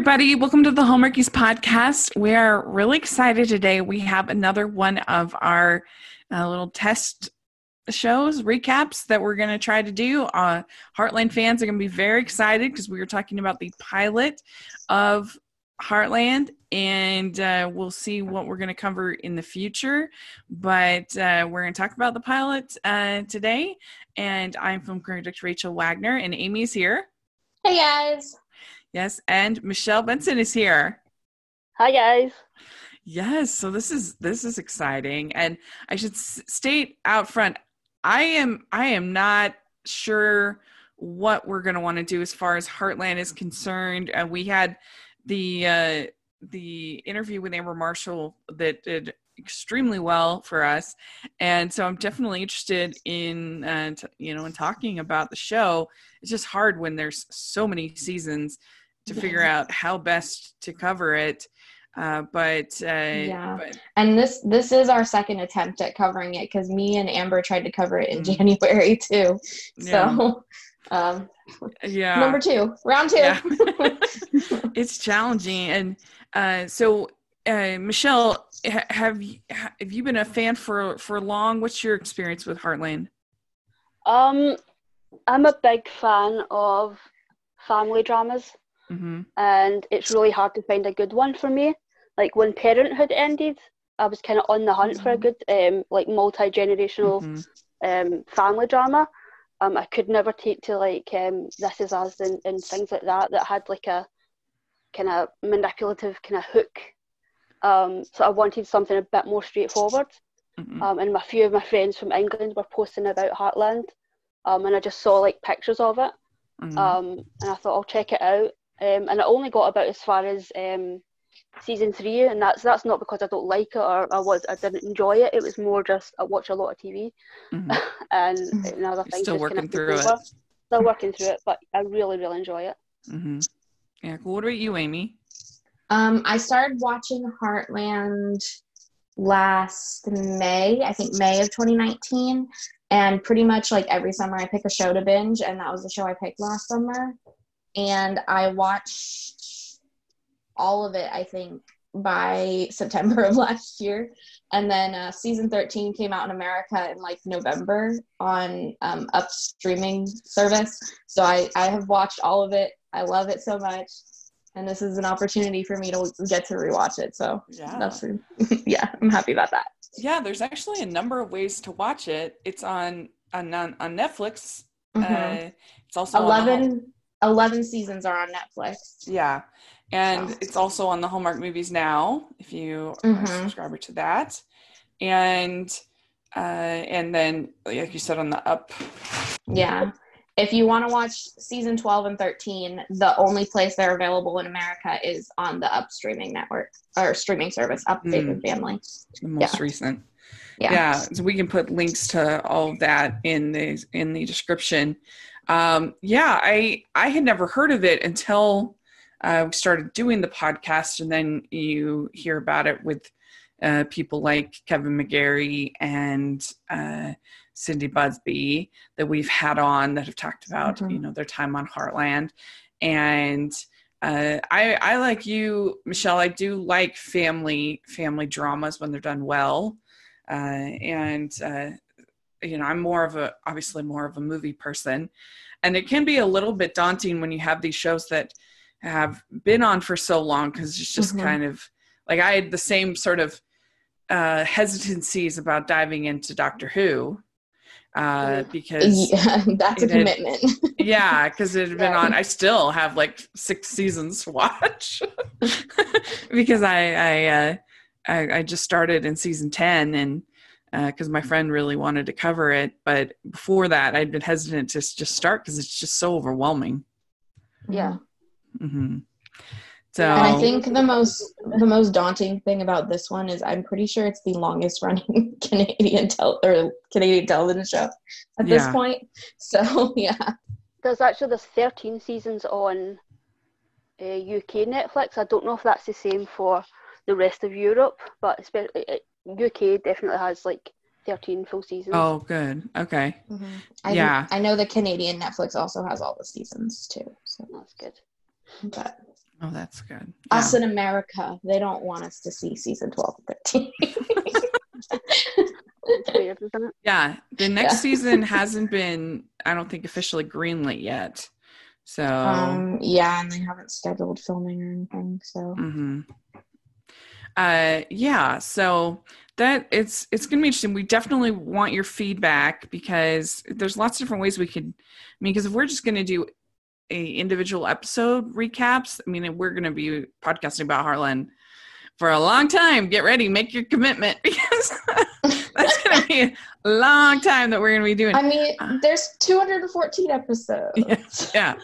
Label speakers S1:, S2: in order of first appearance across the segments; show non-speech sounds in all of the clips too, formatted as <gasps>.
S1: everybody. Welcome to the Hallmarkies podcast. We are really excited today. We have another one of our uh, little test shows, recaps that we're going to try to do. Uh, Heartland fans are going to be very excited because we were talking about the pilot of Heartland, and uh, we'll see what we're going to cover in the future. But uh, we're going to talk about the pilot uh, today. And I'm film critic Rachel Wagner, and Amy's here.
S2: Hey guys.
S1: Yes, and Michelle Benson is here.
S3: Hi guys.
S1: Yes, so this is this is exciting, and I should s- state out front, I am I am not sure what we're going to want to do as far as Heartland is concerned. Uh, we had the uh, the interview with Amber Marshall that did extremely well for us, and so I'm definitely interested in uh, t- you know in talking about the show. It's just hard when there's so many seasons to figure out how best to cover it. Uh, but uh,
S2: Yeah.
S1: but
S2: And this this is our second attempt at covering it because me and Amber tried to cover it in
S1: Mhm.
S2: January too.
S1: Yeah.
S2: So <laughs> um,
S1: yeah,
S2: number two, round two.
S1: Yeah. <laughs> it's challenging, and uh, so uh, Michelle, ha- have you, ha- have you been a fan for for long? What's your experience with Heartland?
S3: Um, I'm a big fan of family dramas,
S1: hmm
S3: and it's really hard to find a good one for me. Like when Parenthood ended, I was kind of on the hunt for a good, um, like multi generational
S1: Mhm.
S3: um family drama. Um, I could never take to like um This Is Us and, and things like that that had like a kind of manipulative kind of hook. Um, so I wanted something a bit more straightforward.
S1: Mhm.
S3: um, and a few of my friends from England were posting about Heartland, um, and I just saw like pictures of it,
S1: Mhm.
S3: um, and I thought I'll check it out, um, and I only got about as far as um, season three, and that's that's not because I don't like it or I was I didn't enjoy it. It was more just I watch a lot of TV
S1: Mhm. <laughs>
S3: and,
S2: Mhm.
S3: and other
S1: You're
S3: things.
S1: still working
S3: kind of took
S1: through it.
S3: Still working through it, but I really really enjoy it.
S1: Mhm. Yeah. Cool. What about you, Amy?
S2: Um, I started watching Heartland last May, I think May of 2019, and pretty much like every summer I pick a show to binge, and that was the show I picked last summer. And I watched all of it, I think, by <laughs> September of last year. And then uh, season 13 came out in America in like November on um, Up streaming service. So I, I have watched all of it. I love it so much. And this is an opportunity for me to get to rewatch it. So
S1: Yeah.
S2: that's, <laughs> yeah, I'm happy about that.
S1: Yeah. There's actually a number of ways to watch it. It's on on on, on Netflix.
S2: Mhm.
S1: Uh, it's also on
S2: 11, 11 seasons are on Netflix.
S1: Yeah. And
S2: So.
S1: it's also on the Hallmark Movies Now if you are a
S2: Mhm.
S1: subscriber to that. And uh and then like you said on the up
S2: Yeah. If you want to watch season 12 and 13, the only place they're available in America is on the Up streaming network or streaming service, Up
S1: Mm.
S2: Family.
S1: the most recent.
S2: Yeah.
S1: Yeah. So we can put links to all of that in the in the description. Um yeah, I I had never heard of it until uh, we started doing the podcast and then you hear about it with uh, people like Kevin McGarry and uh, Cindy Busby that we've had on that have talked about
S2: Mhm.
S1: you know their time on Heartland, and uh, I I like you, Michelle. I do like family family dramas when they're done well, uh, and uh, you know I'm more of a obviously more of a movie person, and it can be a little bit daunting when you have these shows that have been on for so long because it's just
S2: Mhm.
S1: kind of like I had the same sort of uh, hesitancies about diving into Doctor Who uh, because <laughs>
S2: Yeah, that's a
S1: had-
S2: commitment. <laughs>
S1: yeah, because it had been
S2: Yeah.
S1: on. I still have like six seasons to watch <laughs> because I I, uh, I I just started in season ten and because my friend really wanted to cover it, but before that I'd been hesitant to just start because it's just so overwhelming.
S3: Yeah.
S1: hmm So
S2: And I think the most the most daunting thing about this one is I'm pretty sure it's the longest running <laughs> Canadian tel- or Canadian television show at this point. So <laughs> yeah,
S3: There's actually there's 13 seasons on uh, UK Netflix. I don't know if that's the same for the rest of Europe, but especially UK definitely has like 13 full seasons.
S1: oh good okay
S2: I,
S1: Yeah.
S2: I know the Canadian Netflix also has all the seasons too. So,
S3: That's good.
S2: but
S1: Oh, that's good.
S2: Us in America, they don't want us to see season 12 and 13.
S3: Weird.
S1: Yeah, the next
S2: Yeah.
S1: season <laughs> hasn't been, I don't think, officially greenlit yet. So,
S2: um, yeah, and they haven't scheduled filming or anything. So
S1: mhm. Uh, yeah. So that it's it's gonna be interesting. We definitely want your feedback because there's lots of different ways we could. I mean, because if we're just gonna do a individual episode recaps, I mean, we're gonna be podcasting about Heartland for a long time. Get ready, make your commitment <laughs> because <laughs> that's gonna be a long time that we're gonna be doing.
S2: I mean, there's 214 episodes.
S1: Yeah. yeah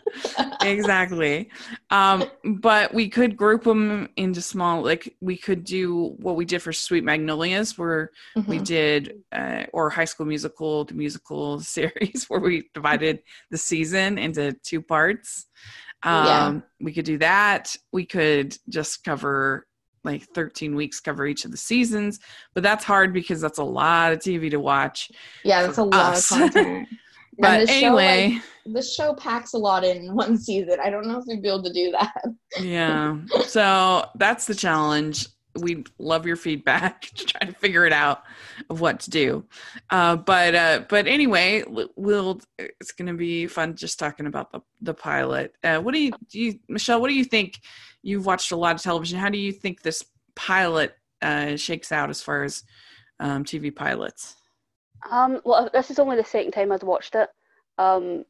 S1: exactly um but we could group them into small like we could do what we did for sweet magnolias where we
S2: Mhm.
S1: did uh, or high school musical the musical <laughs> series where we divided the season into two parts um
S2: Yeah.
S1: we could do that we could just cover like 13 weeks cover each of the seasons but that's hard because that's a lot of tv to watch
S2: Yeah, that's a lot
S1: us.
S2: of content. <laughs>
S1: But
S2: the show, like,
S1: anyway
S2: the show packs a lot in one season. I don't know if we'd be able to do that.
S1: yeah so that's the challenge we love your feedback <laughs> to try to figure it out of what to do uh, but uh, but anyway we'll it's gonna be fun just talking about the, the pilot uh, what do you, do you michelle what do you think you've watched a lot of television how do you think this pilot uh, shakes out as far as um, tv pilots
S3: Um, well, this is only the second time I'd watched it. Um,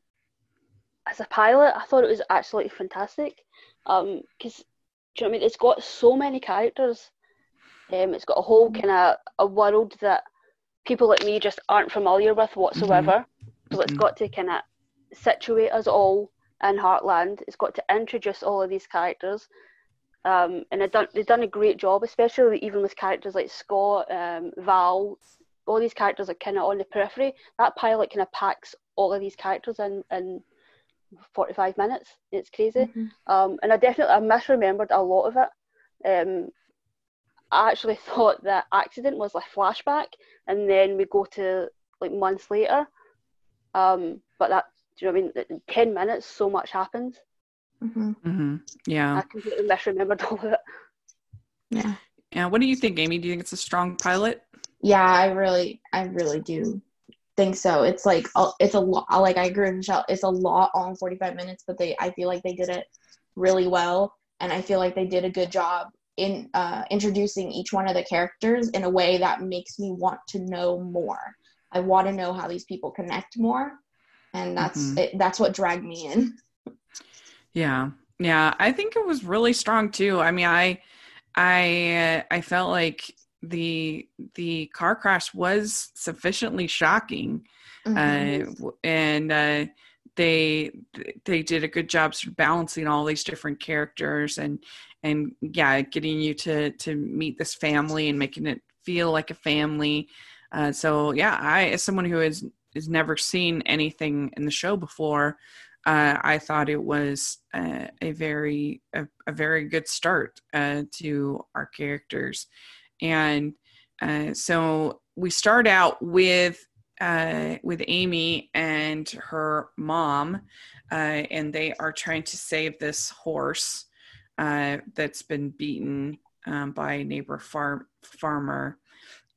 S3: as a pilot, I thought it was absolutely fantastic. Um, because do you know what I mean? It's got so many characters. Um, it's got a whole kind of a world that people like me just aren't familiar with whatsoever. So it's
S1: Mhm.
S3: got to kind of situate us all in Heartland. It's got to introduce all of these characters. Um, and they've done, they've done a great job, especially even with characters like Scott, um, Val, all these characters are kind of on the periphery. That pilot kind of packs all of these characters in in 45 minutes. It's crazy. Um, and I definitely I misremembered a lot of it. Um, I actually <laughs> thought the accident was a flashback, and then we go to like months later. Um, but that do you know what I mean? In Ten minutes, so much happens.
S2: Hmm
S1: hmm yeah
S3: I completely misremembered all of it.
S2: Yeah.
S1: yeah what do you think amy do you think it's a strong pilot
S2: Yeah, I really, I really do think so. It's like it's a lot. Like I agree with Michelle. It's a lot on 45 minutes, but they, I feel like they did it really well, and I feel like they did a good job in uh, introducing each one of the characters in a way that makes me want to know more. I want to know how these people connect more, and that's
S1: Mhm.
S2: it, that's what dragged me in.
S1: Yeah. Yeah, I think it was really strong too. I mean, I I I felt like the the car crash was sufficiently shocking.
S2: Mhm.
S1: Uh and uh they they did a good job sort of balancing all these different characters and and yeah, getting you to to meet this family and making it feel like a family. Uh so yeah, I as someone who has has never seen anything in the show before, uh, I thought it was uh, a very a, a very good start uh, to our characters, and uh, so we start out with uh, with Amy and her mom, uh, and they are trying to save this horse uh, that's been beaten um, by a neighbor farm farmer,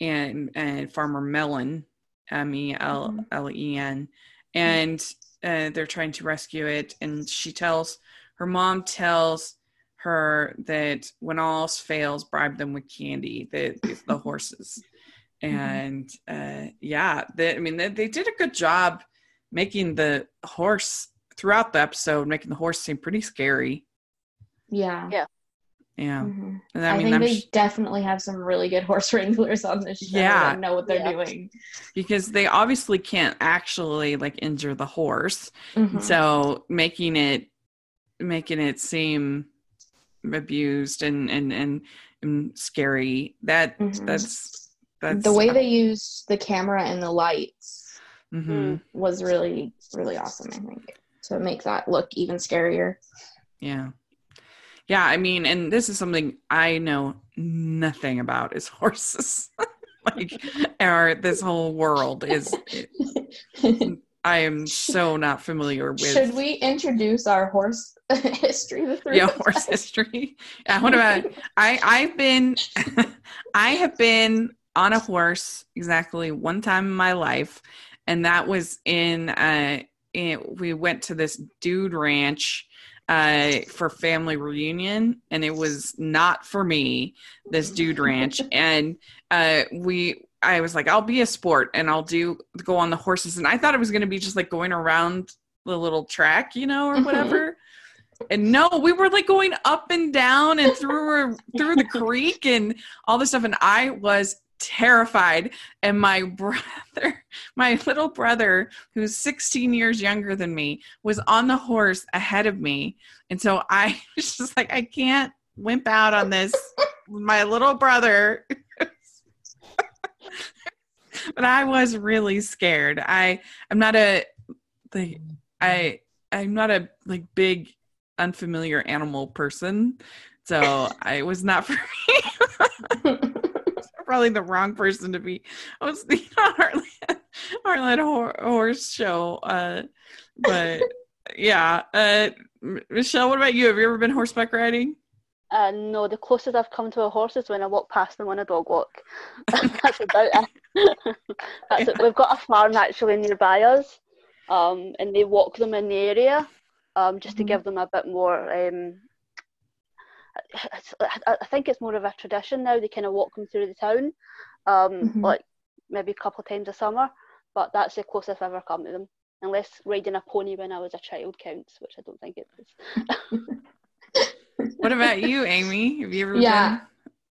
S1: and and Farmer Mellen, M E L L E N, and uh, they're trying to rescue it. And she tells her mom tells her that when all else fails, bribe them with candy. The the <laughs> horses, and uh, yeah, they, I mean they, they did a good job making the horse throughout the episode, making the horse seem pretty scary.
S2: yeah.
S3: Yeah.
S1: Yeah,
S2: Mhm.
S1: and
S2: I,
S1: I mean
S2: think
S1: I'm
S2: they
S1: sh-
S2: definitely have some really good <laughs> horse wranglers on this show
S1: Yeah.
S2: that know what they're
S3: Yeah.
S2: doing.
S1: because they obviously can't actually like injure the horse.
S2: Mhm.
S1: so making it making it seem abused and and and, and scary that
S2: Mhm.
S1: that's that's
S2: the way they use the camera and the lights
S1: Mhm.
S2: was really really awesome i think to make that look even scarier
S1: yeah yeah i mean and this is something i know nothing about is <laughs> horses <laughs> like or this whole world is I am so not familiar with.
S2: Should we introduce our horse <laughs> history? The three
S1: yeah horse history yeah what about i i've been i have been on a horse exactly one time in my life and that was in uh in, we went to this dude ranch uh for family reunion and it was not for me this dude ranch. <laughs> And uh we i was like i'll be a sport and i'll do go on the horses. And i thought it was going to be just like going around the little track you know or
S2: Mhm.
S1: whatever. And no, we were like going up and down and through through the creek and all this stuff, and I was terrified. And my <laughs> brother, my little brother, who's 16 years younger than me, was on the horse ahead of me, and so I <laughs> was just like, I can't wimp out on this. my little brother. <laughs> but I was really scared. I I'm not a like I I'm not a like big unfamiliar animal person. So I was not for me. Probably the wrong person to be. I was the Heartland, Heartland Hor- Horse Show. Uh, but <laughs> yeah, uh, Michelle, what about you? Have you ever been horseback riding?
S3: Uh, no, the closest I've come to a horse is when I walk past them on a dog walk. <laughs> <laughs> That's about it. That's it. We've got a farm actually nearby us, um, and they walk them in the area, um, just to
S2: Mhm.
S3: give them a bit more. Um, I I think it's more of a tradition now. They kind of walk them through the town, um,
S2: Mhm.
S3: like maybe a couple of times a summer. But that's the closest I've ever come to them, unless riding a pony when I was a child counts, which I don't think it does.
S1: What about you, Amy? Have you ever
S2: yeah.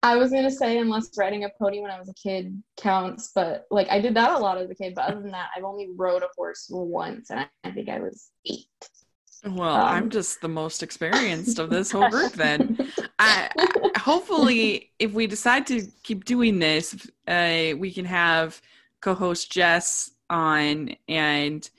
S2: I was gonna say unless riding a pony when I was a kid counts, but like I did that a lot as a kid. But other than that, I've only rode a horse once, and I, I think I was eight.
S1: Well,
S2: Um,
S1: I'm just the most experienced of this whole group then. I, <laughs> I- hopefully, if we decide to keep doing this, uh, we can have co-host Jess on, and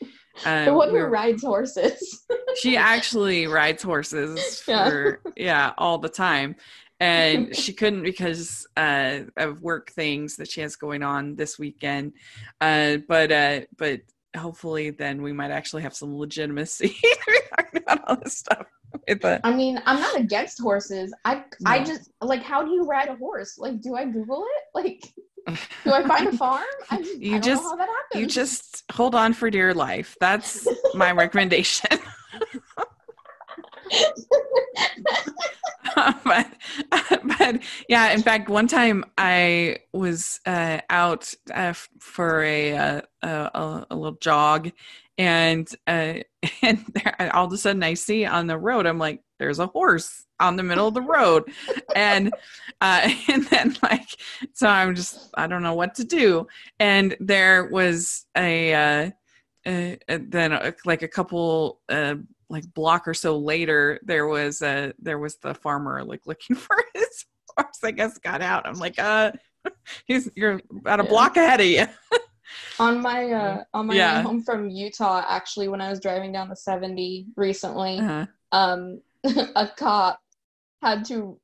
S1: uh,
S2: the one who rides horses. <laughs>
S1: she actually rides horses
S2: Yeah.
S1: for yeah all the time, and she couldn't because uh, of work things that she has going on this weekend. Uh, but uh, but hopefully, then we might actually have some legitimacy <laughs> talking about all this stuff. The,
S2: I mean, I'm not against horses. I I just like how do you ride a horse? Like, do I Google it? <laughs> Like, <laughs> do I find a farm? I,
S1: You
S2: I don't
S1: just-
S2: know how that happens.
S1: you just hold on for dear life. That's my recommendation. but but yeah in fact one time i was uh, out uh, for a, uh, a, a a little jog and uh, <laughs> and there, all of a sudden i see on the road i'm like there's a horse on the middle of the road. And uh, <laughs> and then like so i'm just i don't know what to do. And there was a uh, then like a couple like block or so later there was a there was the farmer like looking <laughs> for his horse i guess got out i'm like uh <laughs> he's you're about a
S2: Yeah.
S1: block ahead of you
S2: on my uh on my
S1: Yeah.
S2: way home from Utah. Actually, when I was driving down the 70 recently,
S1: uh-huh.
S2: um, <laughs> a cop had to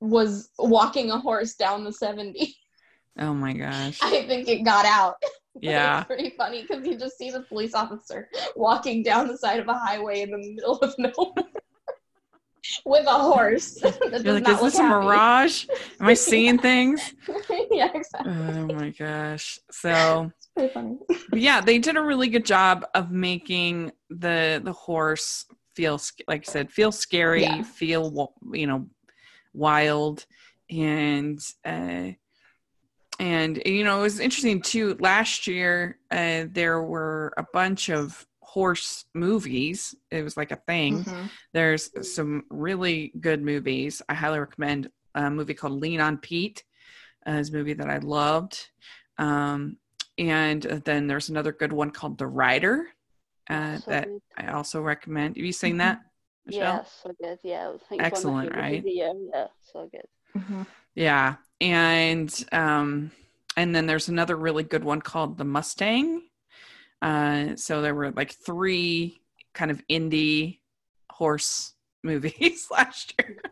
S2: was walking a horse down the 70.
S1: oh my gosh
S2: I think it got out. <laughs>
S1: Yeah.
S2: it's pretty funny because you just see the police officer walking down the side of a highway in the middle of nowhere with a horse. <laughs> that
S1: you're like is this a
S2: happy."
S1: mirage am i seeing <laughs> things <laughs>
S2: yeah, exactly.
S1: oh my gosh so
S2: It's pretty funny.
S1: Yeah, they did a really good job of making the the horse feel like I said, feel scary,
S2: Yeah.
S1: feel you know wild, and uh, and you know it was interesting too. Last year, uh, there were a bunch of horse movies. It was like a thing.
S2: Mhm.
S1: There's some really good movies. I highly recommend a movie called Lean on Pete. Uh, it's a movie that I loved. Um, and then there's another good one called The Rider uh,
S3: So
S1: that
S3: good.
S1: I also recommend. Have you seen
S2: Mhm.
S1: that, Michelle?
S3: Yeah, so good. Yeah, I think it's one of
S1: Excellent, right?
S3: of the year. Yeah, so good.
S2: Mhm.
S1: Yeah, and um, and then there's another really good one called The Mustang. Uh, so there were like three kind of indie horse <laughs> movies <laughs> last year.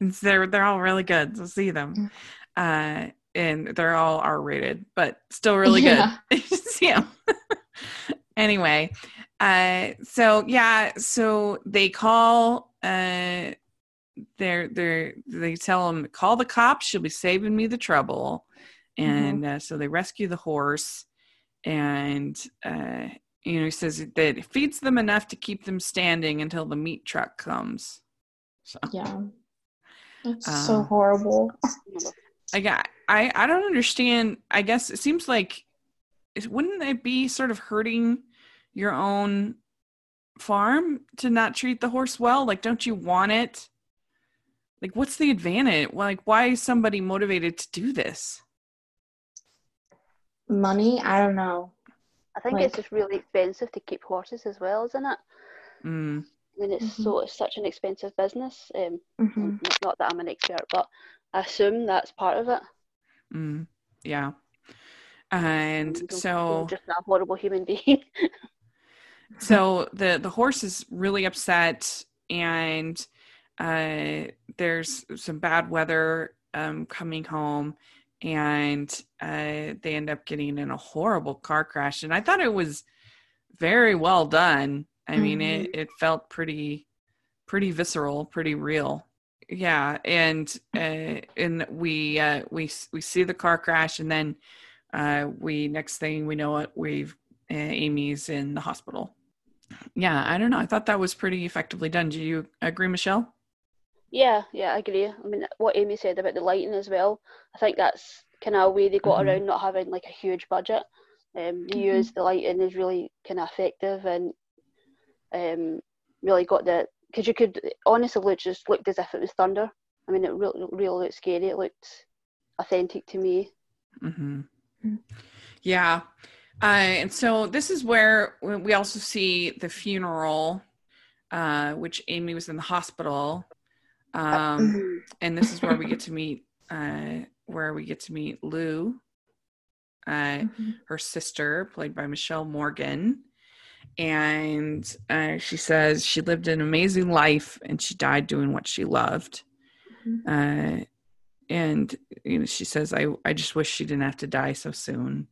S1: and <laughs> so they're they're all really good. So see them, uh, and they're all R rated, but still really good.
S2: Yeah.
S1: see them. anyway, uh, so yeah, so they call. Uh, they're they're they tell him call the cops. She'll be saving me the trouble, and uh, so they rescue the horse, and uh, you know he says that it feeds them enough to keep them standing until the meat truck comes. So
S2: Yeah. It's so
S1: Uh,
S2: horrible.
S1: I got I I don't understand. I guess it seems like it, wouldn't it be sort of hurting your own farm to not treat the horse well? Like don't you want it? Like what's the advantage? Like why is somebody motivated to do this?
S2: Money, I don't know.
S3: I think
S2: Like-
S3: it's just really expensive to keep horses as well, isn't it?
S1: Mm,
S3: I mean, it's
S2: Mhm.
S3: so it's such an expensive business. Um,
S2: hmm
S3: not that I'm an expert, but I assume that's part of it.
S1: mm, yeah. And
S3: Don't- don't
S1: so
S3: just a horrible human being. <laughs>
S1: so the the horse is really upset and uh there's some bad weather um coming home and uh they end up getting in a horrible car crash and i thought it was very well done. I mean it it felt pretty pretty visceral pretty real. Yeah and uh and we uh we we see the car crash and then uh we next thing we know it we've uh, amy's in the hospital. Yeah i don't know. I thought that was pretty effectively done. Do you agree michelle
S3: yeah, yeah, I agree. I mean, what Amy said about the lighting as well. I think that's kind of a way they got
S1: Mhm.
S3: around not having like a huge budget. Um, they
S2: Mhm.
S3: used the lighting is really kind of effective and um, really got the because you could honestly look just looked as if it was thunder. I mean, it really, really looked scary. It looked authentic to me.
S1: hmm
S2: Mm.
S1: Yeah. Uh, and so this is where we also see the funeral, uh, which Amy was in the hospital. Um,
S2: Mhm.
S1: and this is where we get to meet, uh, where we get to meet Lou, uh,
S2: Mhm.
S1: her sister, played by Michelle Morgan. And uh, she says she lived an amazing life and she died doing what she loved. Uh, and you know, she says, "I I just wish she didn't have to die so soon."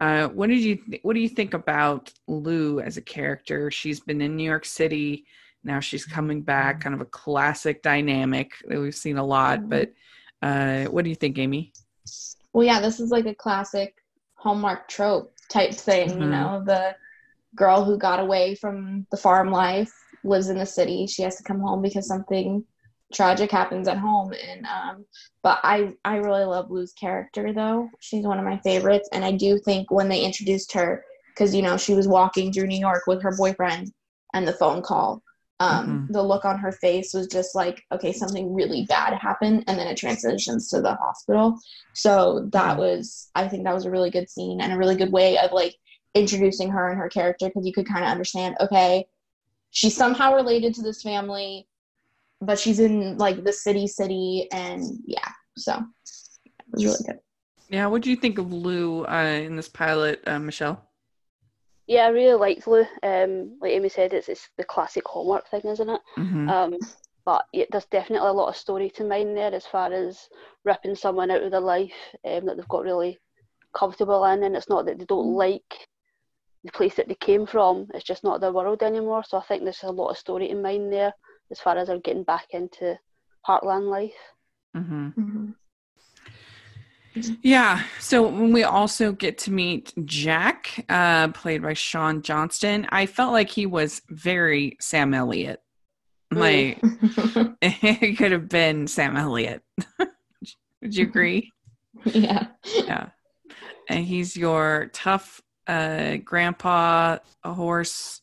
S1: Uh, what did you What do you think about Lou as a character? She's been in New York City. Now she's coming back. Kind of a classic dynamic that we've seen a lot.
S2: Mhm.
S1: But uh, what do you think, Amy?
S2: Well, yeah, this is like a classic Hallmark trope type thing, you
S1: Mhm.
S2: know, the girl who got away from the farm life lives in the city. She has to come home because something tragic happens at home and um but I I really love Lou's character though. She's one of my favorites and I do think when they introduced her cuz you know, she was walking through New York with her boyfriend and the phone call um, the look on her face was just like, okay, something really bad happened, and then it transitions to the hospital. So that
S1: Mhm.
S2: was, I think that was a really good scene and a really good way of like introducing her and her character because you could kind of understand, okay, she's somehow related to this family, but she's in like the city, city, and yeah, so it was really good.
S1: Yeah, what do you think of Lou uh, in this pilot, uh, Michelle?
S3: Yeah, I really liked Lou. Um, like Amy said, it's it's the classic Hallmark thing, isn't it?
S1: Mhm.
S3: Um, but yeah, there's definitely a lot of story to mine there as far as ripping someone out of their life um, that they've got really comfortable in, and it's not that they don't like the place that they came from. It's just not their world anymore. So I think there's a lot of story to mine there as far as they're getting back into Heartland life.
S1: Mhm.
S2: Mm-hmm.
S1: Yeah. So when we also get to meet Jack, uh, played by Shaun Johnston, I felt like he was very Sam Elliott. Like it <laughs> <laughs> could have been Sam Elliott. <laughs> Would you agree?
S2: yeah.
S1: yeah. And he's your tough uh, grandpa, a horse,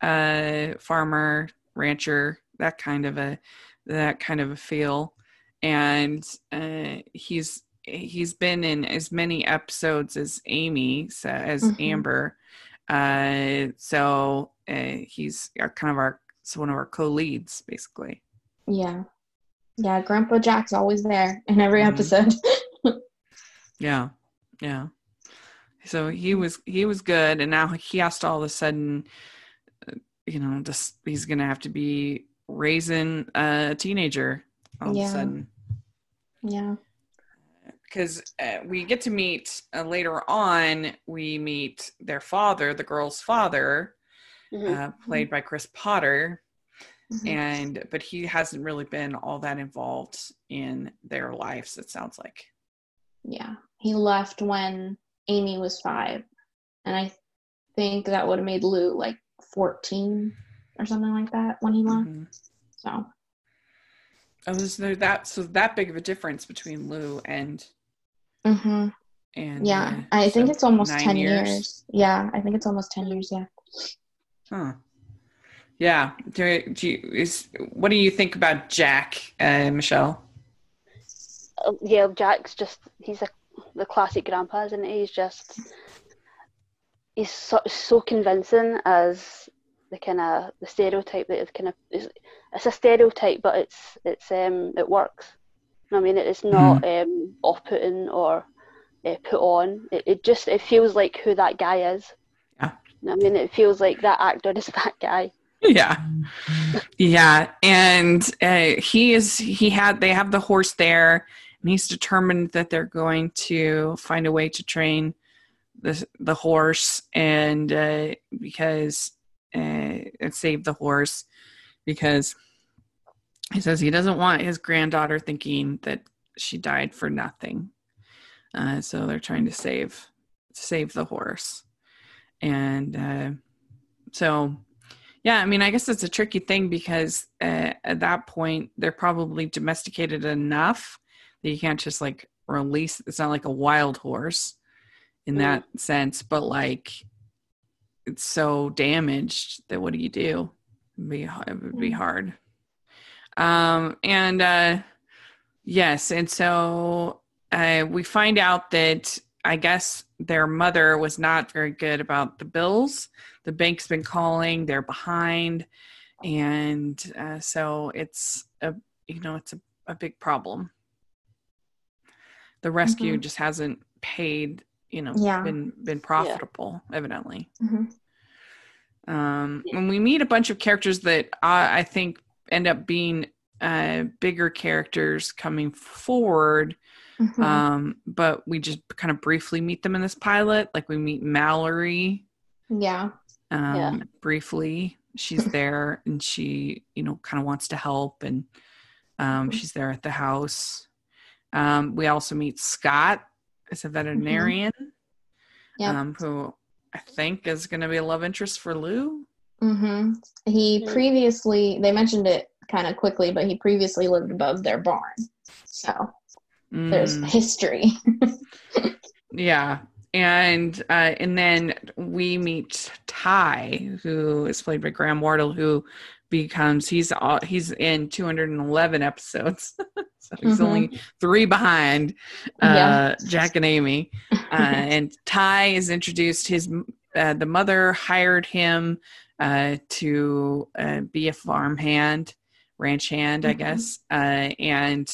S1: uh, farmer, rancher, that kind of a that kind of a feel. And uh, he's he's been in as many episodes as Amy, so, as
S2: Mhm.
S1: Amber. Uh, so uh, he's our, kind of our so one of our co-leads, basically.
S2: Yeah. Yeah, Grandpa Jack's always there in every
S1: Mhm.
S2: episode. <laughs>
S1: Yeah, yeah. So he was he was good, and now he has to all of a sudden, uh, you know, just he's gonna have to be raising a teenager all of a sudden
S2: yeah.
S1: Because uh, we get to meet uh, later on. We meet their father, the girl's father,
S3: Mhm.
S1: uh, played by Chris Potter,
S2: Mhm.
S1: and but he hasn't really been all that involved in their lives. It sounds like.
S2: Yeah. He left when Amy was five. And I think that would have made Lou like 14 or something like that when he left.
S1: Mhm.
S2: So,
S1: Oh, is there that so that big of a difference between Lou and
S2: hmm
S1: and
S2: yeah.
S1: uh,
S2: I think
S1: so
S2: it's almost 10 years. Yeah. I think it's almost 10 years. Yeah.
S1: Huh. Yeah. Do, do you, is what do you think about Jack, uh, Michelle?
S3: Uh, yeah, Jack's just he's a the classic grandpa, isn't he? He's just he's so, so convincing as the kind of the stereotype that is kind of is it's a stereotype, but it's it's um it works. I mean, it's not um off-putting or uh, put on. It, it just it feels like who that guy is.
S1: Yeah.
S3: I mean, it feels like that actor is <laughs> that guy.
S1: Yeah. Yeah. And uh, he is, he had, they have the horse there and he's determined that they're going to find a way to train the, the horse and uh, because, uh, and save the horse because he says he doesn't want his granddaughter thinking that she died for nothing. Uh, so they're trying to save, save the horse. And uh, so, yeah, I mean, I guess it's a tricky thing because uh, at that point they're probably domesticated enough that you can't just like release. It's not like a wild horse in
S3: Mm.
S1: that sense, but like it's so damaged that what do you do? It'd be it would be
S2: Mm.
S1: hard. Um, and uh, yes, and so uh, we find out that I guess their mother was not very good about the bills. The bank's been calling they're behind and uh, so it's a you know it's a, a big problem. The rescue
S2: Mhm.
S1: just hasn't paid you know
S2: Yeah.
S1: been been profitable evidently.
S2: Hmm
S1: um when we meet a bunch of characters that i, I think end up being uh bigger characters coming forward
S2: hmm
S1: um but we just kind of briefly meet them in this pilot like we meet mallory
S2: yeah.
S1: um,
S3: Yeah.
S1: briefly. She's <laughs> there and she, you know, kind of wants to help and um,
S2: Mhm.
S1: she's there at the house. Um, we also meet Scott as a veterinarian
S2: Yep.
S1: um, who I think is going to be a love interest for Lou.
S2: Hmm He previously, they mentioned it kind of quickly, but he previously lived above their barn. So there's
S1: Mm,
S2: history. <laughs>
S1: yeah. And uh, and then we meet Ty, who is played by Graham Wardle, who becomes he's all, he's in 211 episodes, <laughs> so he's
S2: Mhm.
S1: only three behind uh,
S2: Yeah.
S1: Jack and Amy. Uh, <laughs> and Ty is introduced. His uh, the mother hired him uh, to uh, be a farm hand, ranch hand, I
S2: Mhm.
S1: guess. Uh, and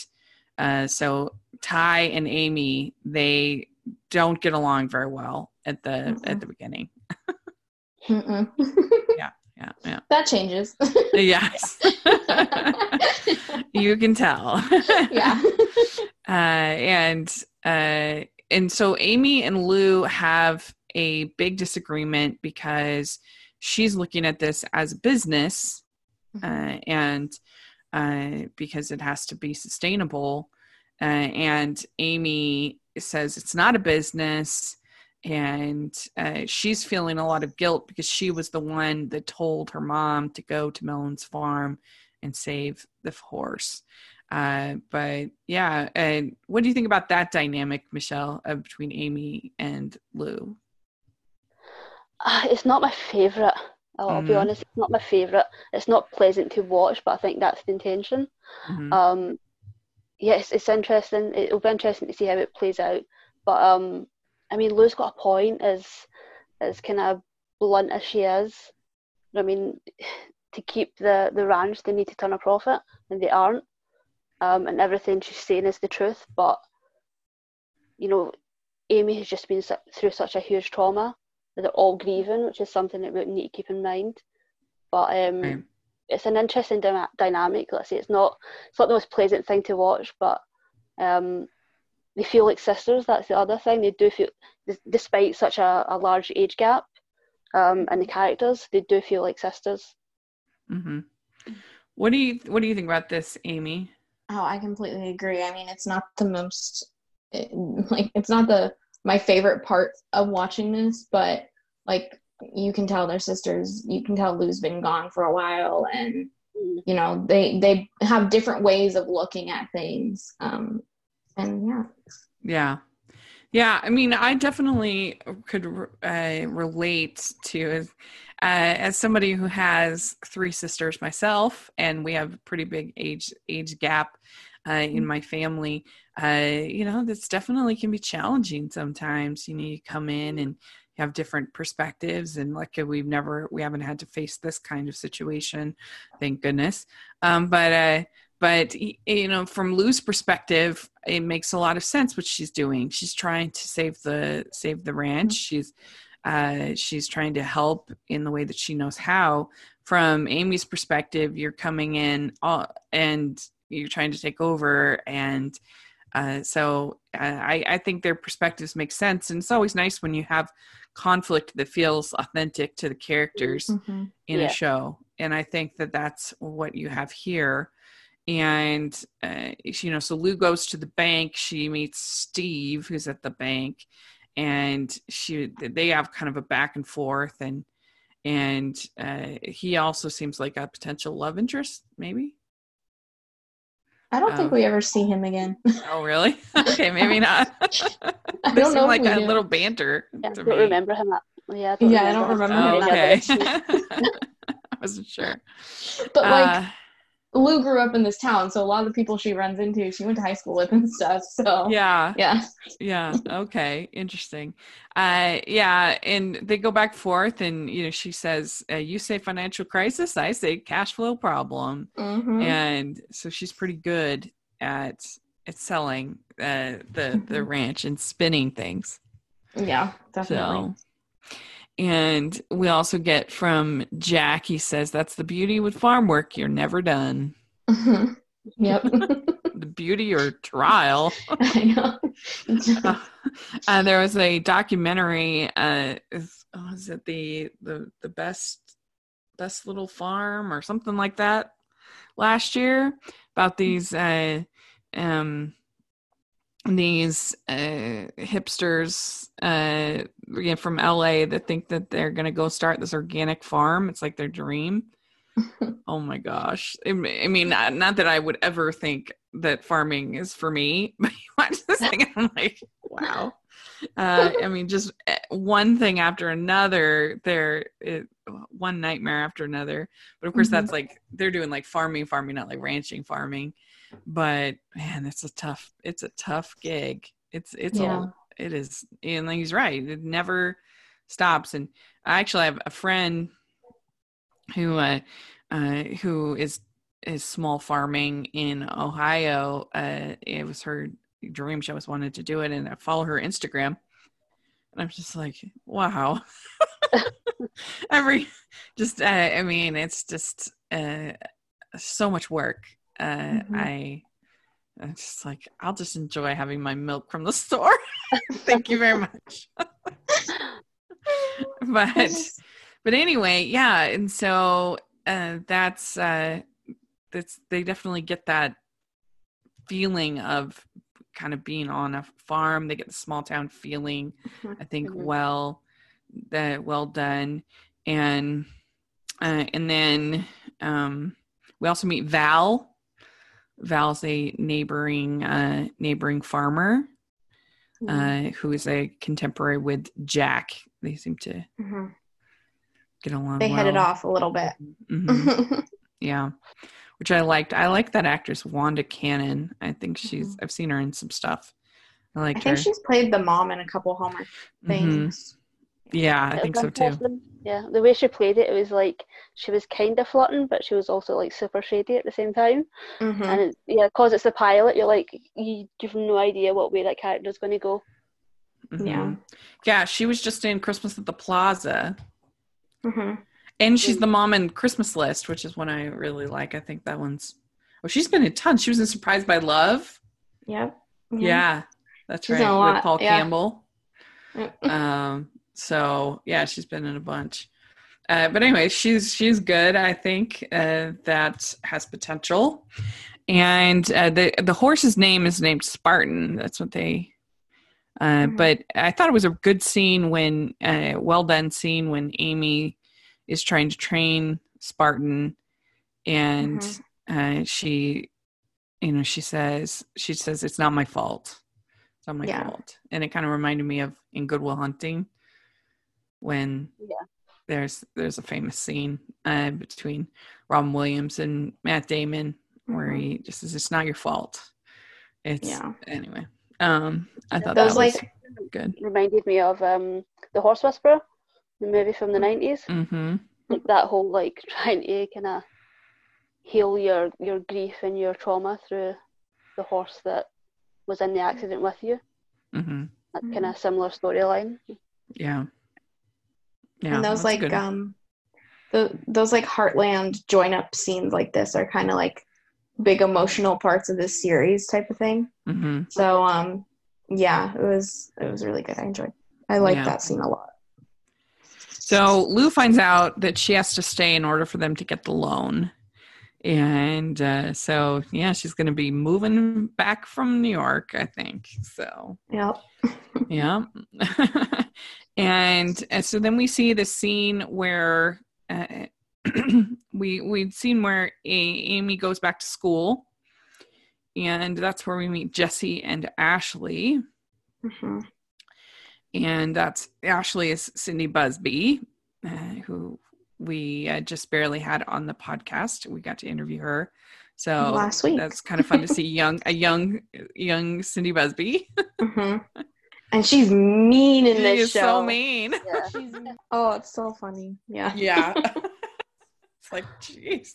S1: uh, so Ty and Amy they don't get along very well at the at
S2: Mhm.
S1: the beginning. <laughs>
S2: Mm-mm. <laughs>
S1: Yeah, yeah,
S2: that changes.
S1: yes. <laughs> you can tell.
S2: yeah.
S1: uh, and uh, and so Amy and Lou have a big disagreement because she's looking at this as a business, uh, and uh, because it has to be sustainable, uh, and Amy says it's not a business. And uh, she's feeling a lot of guilt because she was the one that told her mom to go to Mellen's farm and save the horse. Uh, but yeah, and what do you think about that dynamic, Michelle, uh, between Amy and Lou?
S3: Uh, it's not my favourite. I'll, I'll be honest, it's not my favourite. It's not pleasant to watch, but I think that's the intention.
S1: Mhm.
S3: Um, yes, it's interesting. It'll be interesting to see how it plays out. But um, I mean, Lou's got a point. As as kind of blunt as she is, I mean, <sighs> to keep the the ranch, they need to turn a profit, and they aren't. Um, and everything she's saying is the truth. But you know, Amy has just been through such a huge trauma they're all grieving, which is something that we need to keep in mind. But um,
S1: Right.
S3: it's an interesting dyna- dynamic. Let's say it's not it's not the most pleasant thing to watch, but um, they feel like sisters. That's the other thing. They do feel, despite such a, a large age gap, um, and the characters, they do feel like sisters.
S1: Mm-hmm. What do you What do you think about this, Amy?
S2: Oh, I completely agree. I mean, it's not the most it, like it's not the my favorite part of watching this, but like you can tell they're sisters. You can tell Lou's been gone for a while, and you know they they have different ways of looking at things. Um, and yeah,
S1: yeah, yeah. I mean, I definitely could uh, relate to uh, as somebody who has three sisters myself, and we have a pretty big age age gap uh, in mm-hmm. my family. Uh, you know, this definitely can be challenging sometimes. You know, you come in and you have different perspectives, and like we've never, we haven't had to face this kind of situation, thank goodness. Um, but uh, but you know from lou's perspective it makes a lot of sense what she's doing she's trying to save the save the ranch mm-hmm. she's uh, she's trying to help in the way that she knows how. From Amy's perspective, you're coming in all, and you're trying to take over, and uh, so uh, I, I think their perspectives make sense. And it's always nice when you have conflict that feels authentic to the characters mm-hmm. in yeah. a show. And I think that that's what you have here and uh, you know so lou goes to the bank she meets steve who's at the bank and she they have kind of a back and forth and and uh, he also seems like a potential love interest maybe
S2: i don't um, think we ever see him again. <laughs>
S1: Oh really? <laughs> Okay maybe not. <laughs>
S2: I don't know
S1: like a do. little banter
S3: yeah, I don't me. remember him
S2: yeah I yeah i don't remember
S1: oh, okay. I wasn't sure.
S2: But like uh, Lou grew up in this town, so a lot of the people she runs into, she went to high school with and stuff. So
S1: yeah,
S2: yeah,
S1: yeah. Okay, interesting. Uh, yeah, and they go back forth, and you know, she says, uh, "You say financial crisis, I say cash flow problem,"
S2: mm-hmm.
S1: and so she's pretty good at at selling uh, the the <laughs> ranch and spinning things.
S2: Yeah, definitely. So,
S1: and we also get from Jack, he says, That's the beauty with farm work. You're never done.
S2: Mm-hmm. Yep. <laughs>
S1: the beauty or trial. <laughs> I know. <laughs> uh, uh, there was a documentary. Uh, is, oh, is it the, the, the best, best little farm or something like that last year about these, uh, um, these uh, hipsters uh, you know, from LA that think that they're going to go start this organic farm. It's like their dream. <laughs> oh my gosh. I mean, not, not, that I would ever think that farming is for me, <laughs> but you watch this thing and I'm like, wow. Uh, I mean, just eh, one thing after another, there, one nightmare after another. But of course, mm-hmm. that's like they're doing like farming, farming, not like ranching, farming but man, it's a tough, it's a tough gig. It's, it's, yeah. a, it is. And he's right. It never stops. And I actually have a friend who, uh, uh, who is, is small farming in Ohio. Uh, it was her dream. She always wanted to do it. And I follow her Instagram. And I'm just like, wow. <laughs> Every, just, uh, I mean, it's just uh, so much work uh, mm-hmm. I I'm just like I'll just enjoy having my milk from the <laughs> store. <laughs> Thank you very much. <laughs> but but anyway, yeah, and so uh, that's uh, that's they definitely get that feeling of kind of being on a farm. They get the small town feeling. Mm-hmm. I think mm-hmm. well that well done, and uh, and then um, we also meet Val Val's a neighboring uh, neighboring farmer mm-hmm. uh, who is a contemporary with Jack. They seem to mm-hmm. get along.
S2: They
S1: well.
S2: hit it off a little bit.
S1: Mm-hmm. <laughs> yeah, which I liked. I like that actress Wanda Cannon. I think she's. Mm-hmm. I've seen her in some stuff. I like. I
S2: think her. she's played the mom in a couple Hallmark mm-hmm. things.
S1: Yeah, I think so too.
S3: Yeah, the way she played it, it was like she was kind of flirting, but she was also like super shady at the same time.
S2: Mm-hmm.
S3: And it, yeah, because it's the pilot, you're like you have no idea what way that character's going to go.
S1: Mm-hmm. Yeah, yeah. She was just in Christmas at the Plaza,
S2: mm-hmm.
S1: and she's the mom in Christmas List, which is one I really like. I think that one's. Oh, she's been in tons. She was in Surprised by Love.
S2: Yep.
S1: Yeah. That's
S2: She's
S1: right. With Paul
S2: yeah.
S1: Campbell. <laughs> um so yeah she's been in a bunch. Uh, but anyway she's she's good i think uh, that has potential. And uh, the the horse's name is named spartan. That's what they uh,
S2: Mhm.
S1: but i thought it was a good scene when uh, well done scene when amy is trying to train spartan. And
S2: Mm-hmm.
S1: uh, she you know she says she says it's not my fault. It's not my
S2: Yeah.
S1: fault. And it kind of reminded me of in goodwill hunting when
S3: Yeah.
S1: there's there's a famous scene uh, between robin williams and matt damon where
S2: Mhm.
S1: he just says it's not your fault it's
S2: Yeah.
S1: anyway um i thought
S2: Those
S1: that was
S2: like
S1: good
S3: reminded me of um, the Horse Whisperer, the movie from the nineties.
S1: mm-hmm
S3: Like that whole like <laughs> trying to kind of heal your your grief and your trauma through the horse that was in the accident with you.
S1: mm-hmm
S3: That
S2: Mhm.
S3: kind of similar storyline.
S1: yeah yeah
S2: and those like um the those like heartland join up scenes like this are kind of like big emotional parts of this series type of thing.
S1: Mm-hmm.
S2: So um yeah it was it was really good. I enjoyed i liked
S1: Yeah.
S2: that scene a lot.
S1: So Lou finds out that she has to stay in order for them to get the loan. And uh, so, yeah, she's going to be moving back from New York, I think. So,
S2: yeah <laughs>
S1: yeah. <laughs> and, and so then we see the scene where uh, <clears throat> we we'd seen where A- Amy goes back to school. And that's where we meet Jesse and Ashley
S2: hmm
S1: and that's Ashley is Cindy Busby, uh, who we uh, just barely had on the podcast. We got to interview her, so
S2: Last week.
S1: that's kind of fun to <laughs> see young a young young Cindy Busby.
S2: hmm <laughs> and she's mean in
S1: she
S2: this
S1: is
S2: show
S1: so mean.
S3: Yeah. <laughs>
S2: She's, oh it's so funny yeah
S1: Yeah, it's like jeez.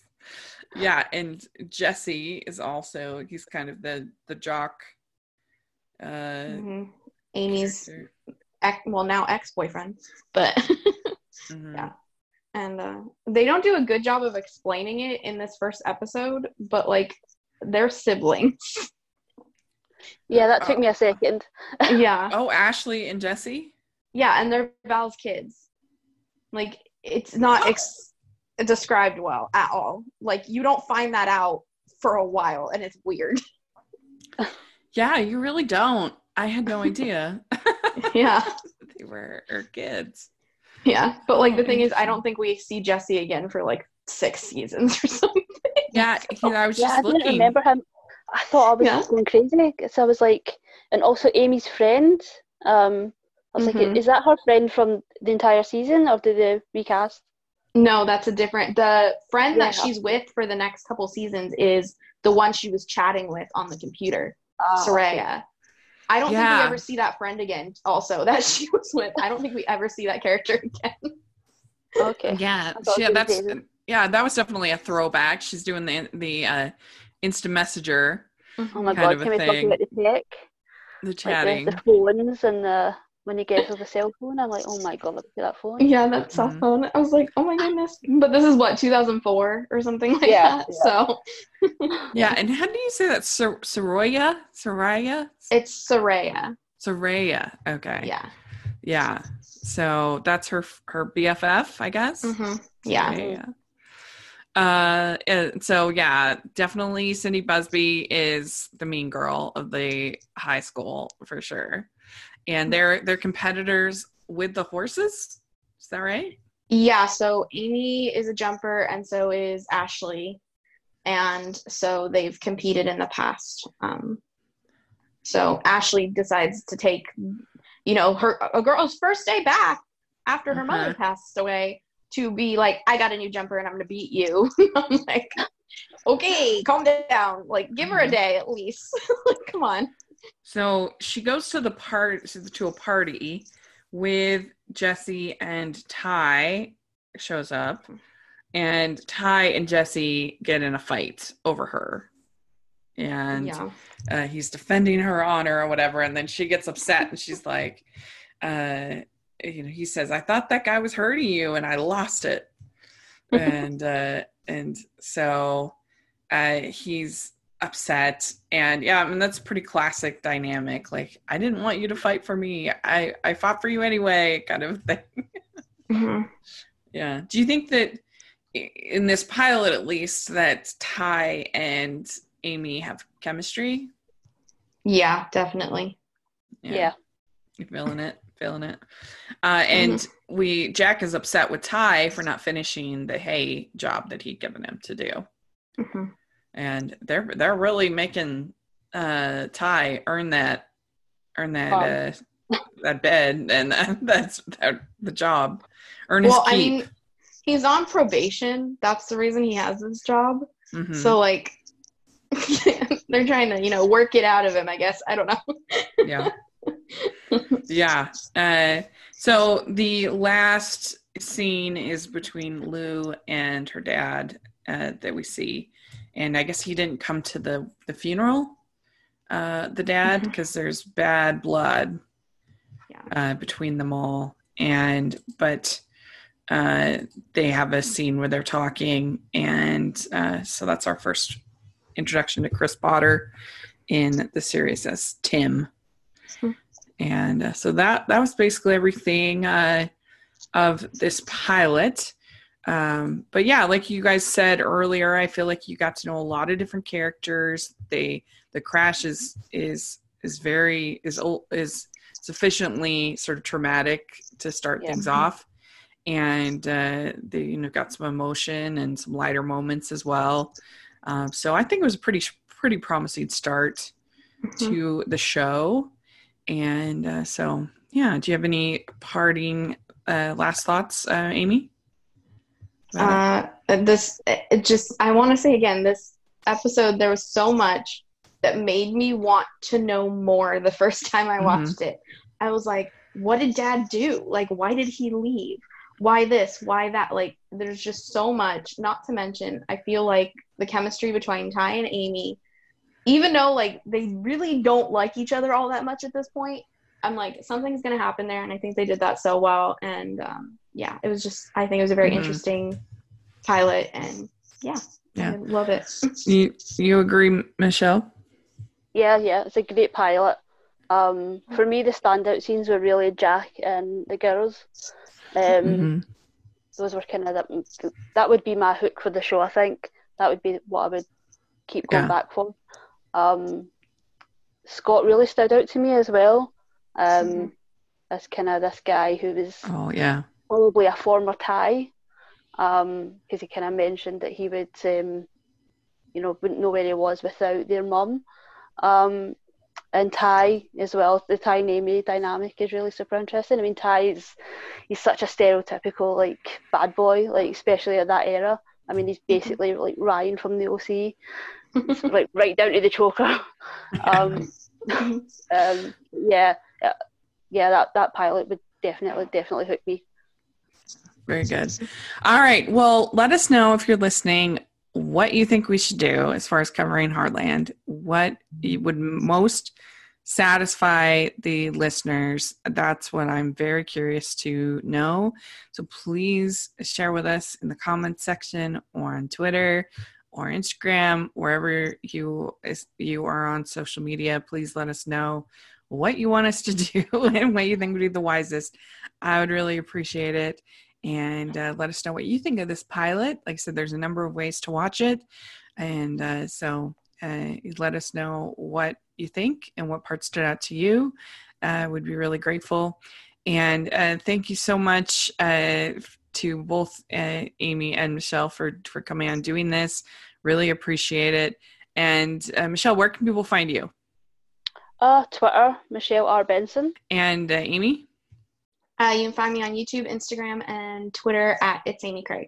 S1: Yeah, and Jesse is also he's kind of the the jock. Uh,
S2: Mhm. amy's ex, well now ex-boyfriend but
S1: Mhm.
S2: Yeah. And uh, they don't do a good job of explaining it in this first episode but like they're siblings
S3: Yeah, that took me a second. <laughs>
S2: yeah
S1: Oh, Ashley and Jesse.
S2: yeah and they're val's kids like it's not <gasps> ex- described well at all like you don't find that out for a while and it's weird <laughs>
S1: Yeah, you really don't. I had no <laughs> idea.
S2: yeah
S1: they were her kids.
S2: Yeah but like the
S1: Oh,
S2: thing is i don't think we see jesse again for like six seasons <laughs> or something
S1: Yeah, he, I was
S3: Yeah,
S1: just
S3: I didn't remember him. I thought I was
S2: Yeah.
S3: going crazy. So I was like, and also Amy's friend. Um, I was
S2: Mhm.
S3: like, is that her friend from the entire season, or did they recast?
S2: No, that's a different. The friend that she's with for the next couple seasons is the one she was chatting with on the computer,
S3: Ah,
S2: Soraya. I don't think we ever see that friend again. Also, <laughs> that she was with. I don't think we ever see that character <laughs> again.
S3: Okay.
S1: Yeah,
S3: I
S1: yeah, that's
S3: David.
S1: yeah, that was definitely a throwback. She's doing the the uh, instant messenger,
S3: Oh my
S1: Kind
S3: god,
S1: of a
S3: can we talk
S1: thing.
S3: about the tech?
S1: the
S3: Like
S1: chatting.
S3: the, the phones and the when he gets with the cell phone, I'm like, oh my god, look at that phone.
S2: Yeah, that cell
S1: Mhm.
S2: phone. I was like, oh my goodness. But this is what 2004 or something like
S3: Yeah,
S2: that.
S3: yeah.
S2: So <laughs>
S1: yeah, and how do you say that? Sor- Soraya, Soraya,
S2: it's Soraya.
S1: Soraya. Okay.
S2: Yeah.
S1: Yeah. So that's her her BFF, I guess.
S2: hmm Yeah.
S1: Soraya. Uh, and so yeah, definitely Cindy Busby is the mean girl of the high school for sure, and they're they're competitors with the horses. Is that right?
S2: Yeah, so Amy is a jumper and so is Ashley. And so they've competed in the past. Um, so Ashley decides to take, you know, her a girl's first day back after her mother
S1: Uh-huh.
S2: passed away to be like, I got a new jumper and I'm gonna beat you. <laughs> I'm like, okay, calm down. Like, give her a
S1: Mhm.
S2: day at least. <laughs> like, come on.
S1: So she goes to the part to a party with Jesse and Ty shows up, and Ty and Jesse get in a fight over her, and
S2: yeah.
S1: uh, he's defending her honor or whatever, and then she gets upset and she's like, uh, you know, he says, "I thought that guy was hurting you, and I lost it," <laughs> and uh, and so uh, he's upset. And yeah i mean that's pretty classic dynamic. Like i didn't want you to fight for me. I i fought for you anyway kind of thing. <laughs> Mm-hmm. yeah. Do you think that in this pilot at least that ty and amy have chemistry?
S2: Yeah definitely.
S3: Yeah, yeah.
S1: you're feeling it feeling it. Uh, and mm-hmm. we jack is upset with ty for not finishing the hay job that he'd given him to do. Mm-hmm and they're they're really making uh Ty earn that earn that uh, that bed and that, <laughs> that's that, the job earn well. I mean,
S2: he's on probation. That's the reason he has this job. Mm-hmm. So like <laughs> they're trying to you know work it out of him. I guess I don't know.
S1: yeah. <laughs> Yeah. Uh, so the last scene is between Lou and her dad uh, that we see and I guess he didn't come to the the funeral, uh, the dad, because mm-hmm. there's bad blood yeah. uh, between them all. And but uh, they have a scene where they're talking, and uh, so that's our first introduction to Chris Potter in the series as Tim. Mm-hmm. And uh, so that that was basically everything uh, of this pilot um, but yeah like you guys said earlier i feel like you got to know a lot of different characters. They the crash is is is very is is sufficiently sort of traumatic to start yeah. things off. And uh, they you know got some emotion and some lighter moments as well. Um, so i think it was a pretty pretty promising start mm-hmm. to the show. And uh, so yeah do you have any parting uh, last thoughts uh,
S2: uh, this it just I want to say again, this episode there was so much that made me want to know more. The first <laughs> time I mm-hmm. watched mm-hmm. it, I was like, "What did Dad do? Like, why did he leave? Why this? Why that? Like, there's just so much. Not to mention, I feel like the chemistry between Ty and Amy, even though like they really don't like each other all that much at this point, I'm like something's gonna happen there, and I think they did that so well. And um, yeah, it was just I think it was a very mm-hmm. interesting pilot, and yeah, yeah, I love it. <laughs>
S1: you you agree, Michelle?
S3: Yeah, yeah, it's a great pilot. Um, for me, the standout scenes were really Jack and the girls. Um, mm-hmm. Those were kind of that. That would be my hook for the show. I think that would be what I would keep going yeah. back for. Um, Scott really stood out to me as well. Um, mm-hmm. As kind of this guy who was
S1: oh yeah
S3: probably a former Ty, because um, he kind of mentioned that he would um, you know wouldn't know where he was without their mum. Um, and Ty as well, the Ty and Amy dynamic is really super interesting. I mean, Ty is he's such a stereotypical like bad boy, like especially at that era. I mean, he's mm-hmm. basically like Ryan from the OC, like <laughs> right down to the choker. <laughs> Um, um, yeah, yeah, that that pilot would definitely definitely hook me.
S1: Very good. All right. Well, let us know if you're listening what you think we should do as far as covering Heartland. What would most satisfy the listeners? That's what I'm very curious to know. So please share with us in the comments section or on Twitter or Instagram, wherever you you are on social media. Please let us know what you want us to <laughs> do and what you think would be the wisest. I would really appreciate it. And uh, let us know what you think of this pilot. Like I said, there's a number of ways to watch it. And uh, so uh, let us know what you think and what parts stood out to you. Uh, would be really grateful. And uh, thank you so much uh, to both uh, Amy and Michelle for for coming on doing this. Really appreciate it. And uh, Michelle, where can people find you?
S3: Uh, Twitter, Michelle R. Benson.
S1: And uh, Amy?
S2: Uh, you can find me on YouTube, Instagram, and Twitter at It's Amy Craig.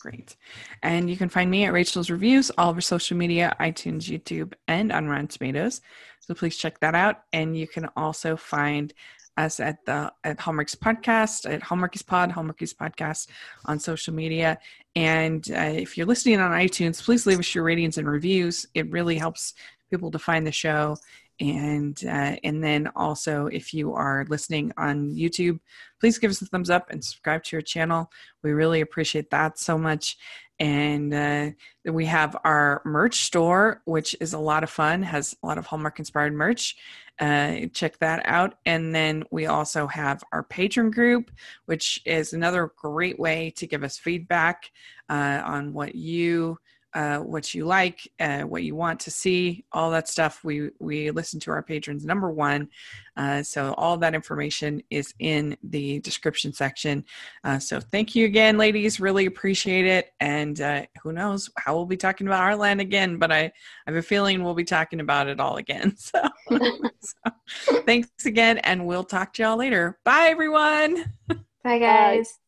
S1: Great. And you can find me at Rachel's Reviews, all over social media, iTunes, YouTube, and on Rotten Tomatoes. So please check that out. And you can also find us at the at Hallmarkies Podcast, at Hallmarkies Pod, Hallmarkies Podcast on social media. And uh, if you're listening on iTunes, please leave us your ratings and reviews. It really helps people to find the show and uh, and then also if you are listening on youtube please give us a thumbs up and subscribe to your channel we really appreciate that so much And uh, we have our merch store, which is a lot of fun, has a lot of Hallmark inspired merch. Uh, check that out. And then we also have our Patreon group, which is another great way to give us feedback uh, on what you uh, what you like, uh, what you want to see, all that stuff. We we listen to our patrons number one, uh, so all that information is in the description section. Uh, so thank you again, ladies. Really appreciate it. And uh, who knows how we'll be talking about Heartland again, but I, I have a feeling we'll be talking about it all again. <laughs> So, <laughs> so thanks again, and we'll talk to y'all later. Bye, everyone.
S2: Bye, guys. Bye.